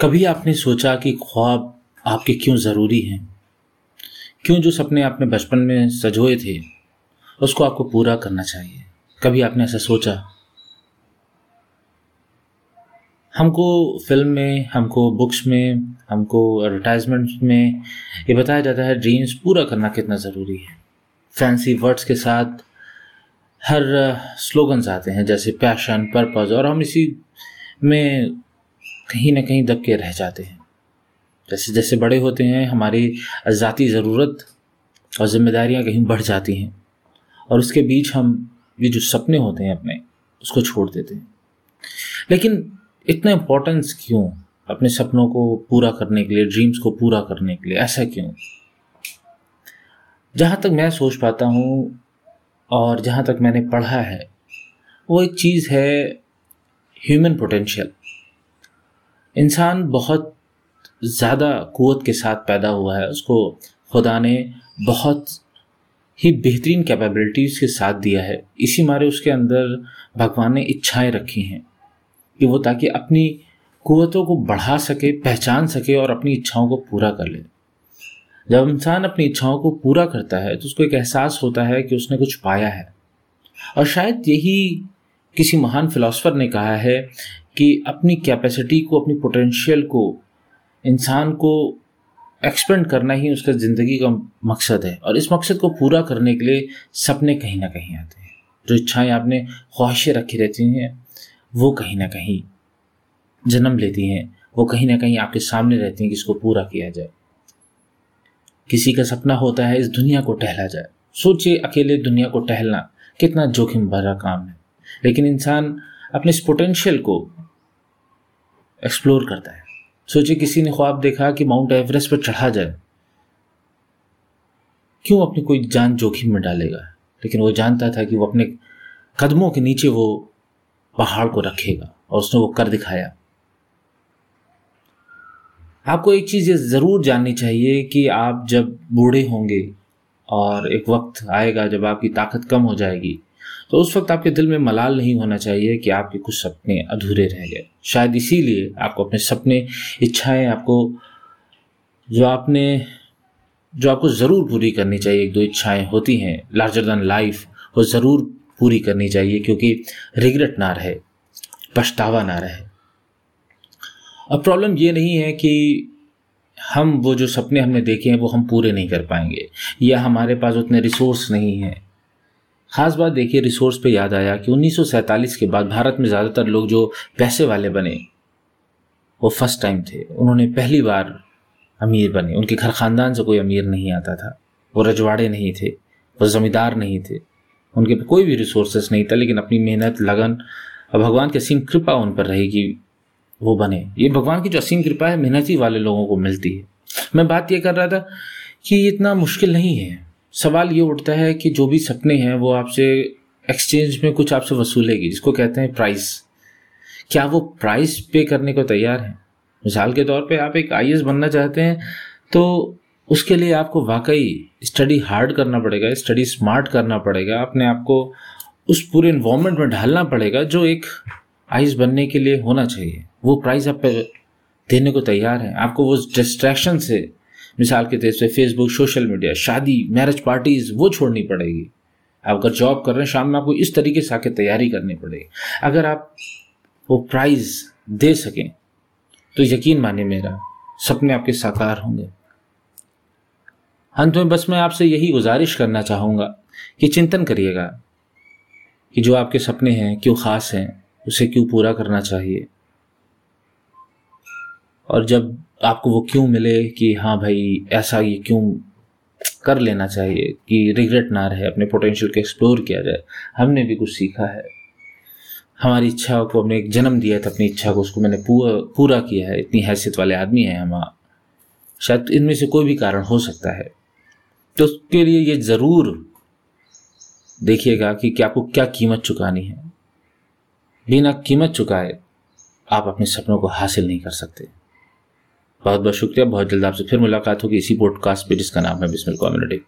कभी आपने सोचा कि ख्वाब आपके क्यों ज़रूरी हैं? क्यों जो सपने आपने बचपन में सजोए थे, उसको आपको पूरा करना चाहिए? कभी आपने ऐसा सोचा? हमको फ़िल्म में, हमको बुक्स में, हमको एडवर्टाइजमेंट में ये बताया जाता है ड्रीम्स पूरा करना कितना ज़रूरी है। फैंसी वर्ड्स के साथ हर स्लोगन्स आते हैं, जैसे पैशन पर्पज़ और हम इसी में कहीं ना कहीं दब के रह जाते हैं। जैसे जैसे बड़े होते हैं, हमारी ज़ाती ज़रूरत और जिम्मेदारियाँ कहीं बढ़ जाती हैं और उसके बीच हम ये जो सपने होते हैं अपने, उसको छोड़ देते हैं। लेकिन इतना इम्पोर्टेंस क्यों अपने सपनों को पूरा करने के लिए ड्रीम्स को पूरा करने के लिए? ऐसा क्यों? जहाँ तक मैं सोच पाता हूँ और जहाँ तक मैंने पढ़ा है, वो एक चीज़ है ह्यूमन पोटेंशियल इंसान बहुत ज़्यादा कुत के साथ पैदा हुआ है। उसको खुदा ने बहुत ही बेहतरीन कैपेबिलिटीज़ के साथ दिया है। इसी मारे उसके अंदर भगवान ने इच्छाएँ रखी हैं कि वो ताकि अपनी कुतों को बढ़ा सके, पहचान सके और अपनी इच्छाओं को पूरा कर ले। जब इंसान अपनी इच्छाओं को पूरा करता है तो उसको एक एहसास होता है कि उसने कुछ पाया है। और शायद यही किसी महान फिलोसफर ने कहा है कि अपनी कैपेसिटी को, अपनी पोटेंशियल को, इंसान को एक्सपेंड करना ही उसका ज़िंदगी का मकसद है। और इस मकसद को पूरा करने के लिए सपने कहीं ना कहीं आते हैं। जो इच्छाएँ आपने ख्वाहिशें रखी रहती हैं, वो कहीं ना कहीं जन्म लेती हैं। वो कहीं ना कहीं आपके सामने रहती हैं कि इसको पूरा किया जाए। किसी का सपना होता है इस दुनिया को टहला जाए। सोचिए अकेले दुनिया को टहलना कितना जोखिम भरा काम है। लेकिन इंसान अपने इस पोटेंशियल को एक्सप्लोर करता है। सोचिए किसी ने ख्वाब देखा कि माउंट एवरेस्ट पर चढ़ा जाए। क्यों अपनी कोई जान जोखिम में डालेगा? लेकिन वो जानता था कि वो अपने कदमों के नीचे वो पहाड़ को रखेगा और उसने वो कर दिखाया। आपको एक चीज़ ये ज़रूर जाननी चाहिए कि आप जब बूढ़े होंगे और एक वक्त आएगा जब आपकी ताकत कम हो जाएगी तो उस वक्त आपके दिल में मलाल नहीं होना चाहिए कि आपके कुछ सपने अधूरे रह गए। शायद इसीलिए आपको अपने सपने, इच्छाएँ आपको, जो आपने, जो आपको ज़रूर पूरी करनी चाहिए, एक दो इच्छाएँ होती हैं लार्जर दैन लाइफ वो ज़रूर पूरी करनी चाहिए क्योंकि रिग्रेट ना रहे, पछतावा ना रहे। अब प्रॉब्लम ये नहीं है कि हम वो जो सपने हमने देखे हैं, वो हम पूरे नहीं कर पाएँगे। या हमारे पास उतने रिसोर्स नहीं हैं। ख़ास बात देखिए रिसोर्स पे याद आया कि उन्नीस सौ सैंतालीस के बाद भारत में ज़्यादातर लोग जो पैसे वाले बने, वो फ़र्स्ट टाइम थे। उन्होंने पहली बार अमीर बने। उनके घर ख़ानदान से कोई अमीर नहीं आता था। वो रजवाड़े नहीं थे, वो ज़मींदार नहीं थे। उनके पे कोई भी रिसोर्सेस नहीं था, लेकिन अपनी मेहनत, लगन और भगवान की असीम कृपा उन पर रहेगी वो बने। ये भगवान की जो असीम कृपा है, मेहनती वाले लोगों को मिलती है। मैं बात ये कर रहा था कि इतना मुश्किल नहीं है। सवाल ये उठता है कि जो भी सपने हैं, वो आपसे एक्सचेंज में कुछ आपसे वसूलेगी, जिसको कहते हैं प्राइस क्या वो प्राइस पे करने को तैयार हैं? मिसाल के तौर पे आप एक आई बनना चाहते हैं तो उसके लिए आपको वाकई स्टडी हार्ड करना पड़ेगा स्टडी स्मार्ट करना पड़ेगा, अपने आप को उस पूरे इन्वायरमेंट में ढालना पड़ेगा जो एक आइस बनने के लिए होना चाहिए। वो प्राइस आप देने को तैयार है। आपको वो डिस्ट्रैक्शन से मिसाल के तौर पे फेसबुक सोशल मीडिया शादी मैरिज पार्टीज़ वो छोड़नी पड़ेगी। आप अगर जॉब कर रहे हैं शाम में आपको इस तरीके से आके तैयारी करनी पड़ेगी। अगर आप वो प्राइज दे सकें तो यकीन माने मेरा, सपने आपके साकार होंगे। अंत में बस मैं आपसे यही गुजारिश करना चाहूँगा कि चिंतन करिएगा कि जो आपके सपने हैं, क्यों ख़ास हैं, उसे क्यों पूरा करना चाहिए? और जब आपको वो क्यों मिले कि हाँ भाई ऐसा ये क्यों कर लेना चाहिए कि रिग्रेट ना रहे अपने पोटेंशियल को एक्सप्लोर किया जाए हमने भी कुछ सीखा है। हमारी इच्छा को हमने एक जन्म दिया था अपनी इच्छा को उसको मैंने पूरा पूरा किया है। इतनी हैसियत वाले आदमी हैं हम। शायद इनमें से कोई भी कारण हो सकता है। तो उसके लिए ये ज़रूर देखिएगा कि, कि आपको क्या कीमत चुकानी है। बिना कीमत चुकाए आप अपने सपनों को हासिल नहीं कर सकते। बहुत बहुत शुक्रिया, बहुत जल्द आपसे फिर मुलाकात होगी इसी पॉडकास्ट पे जिसका नाम है बिस्मिल कम्युनिटी।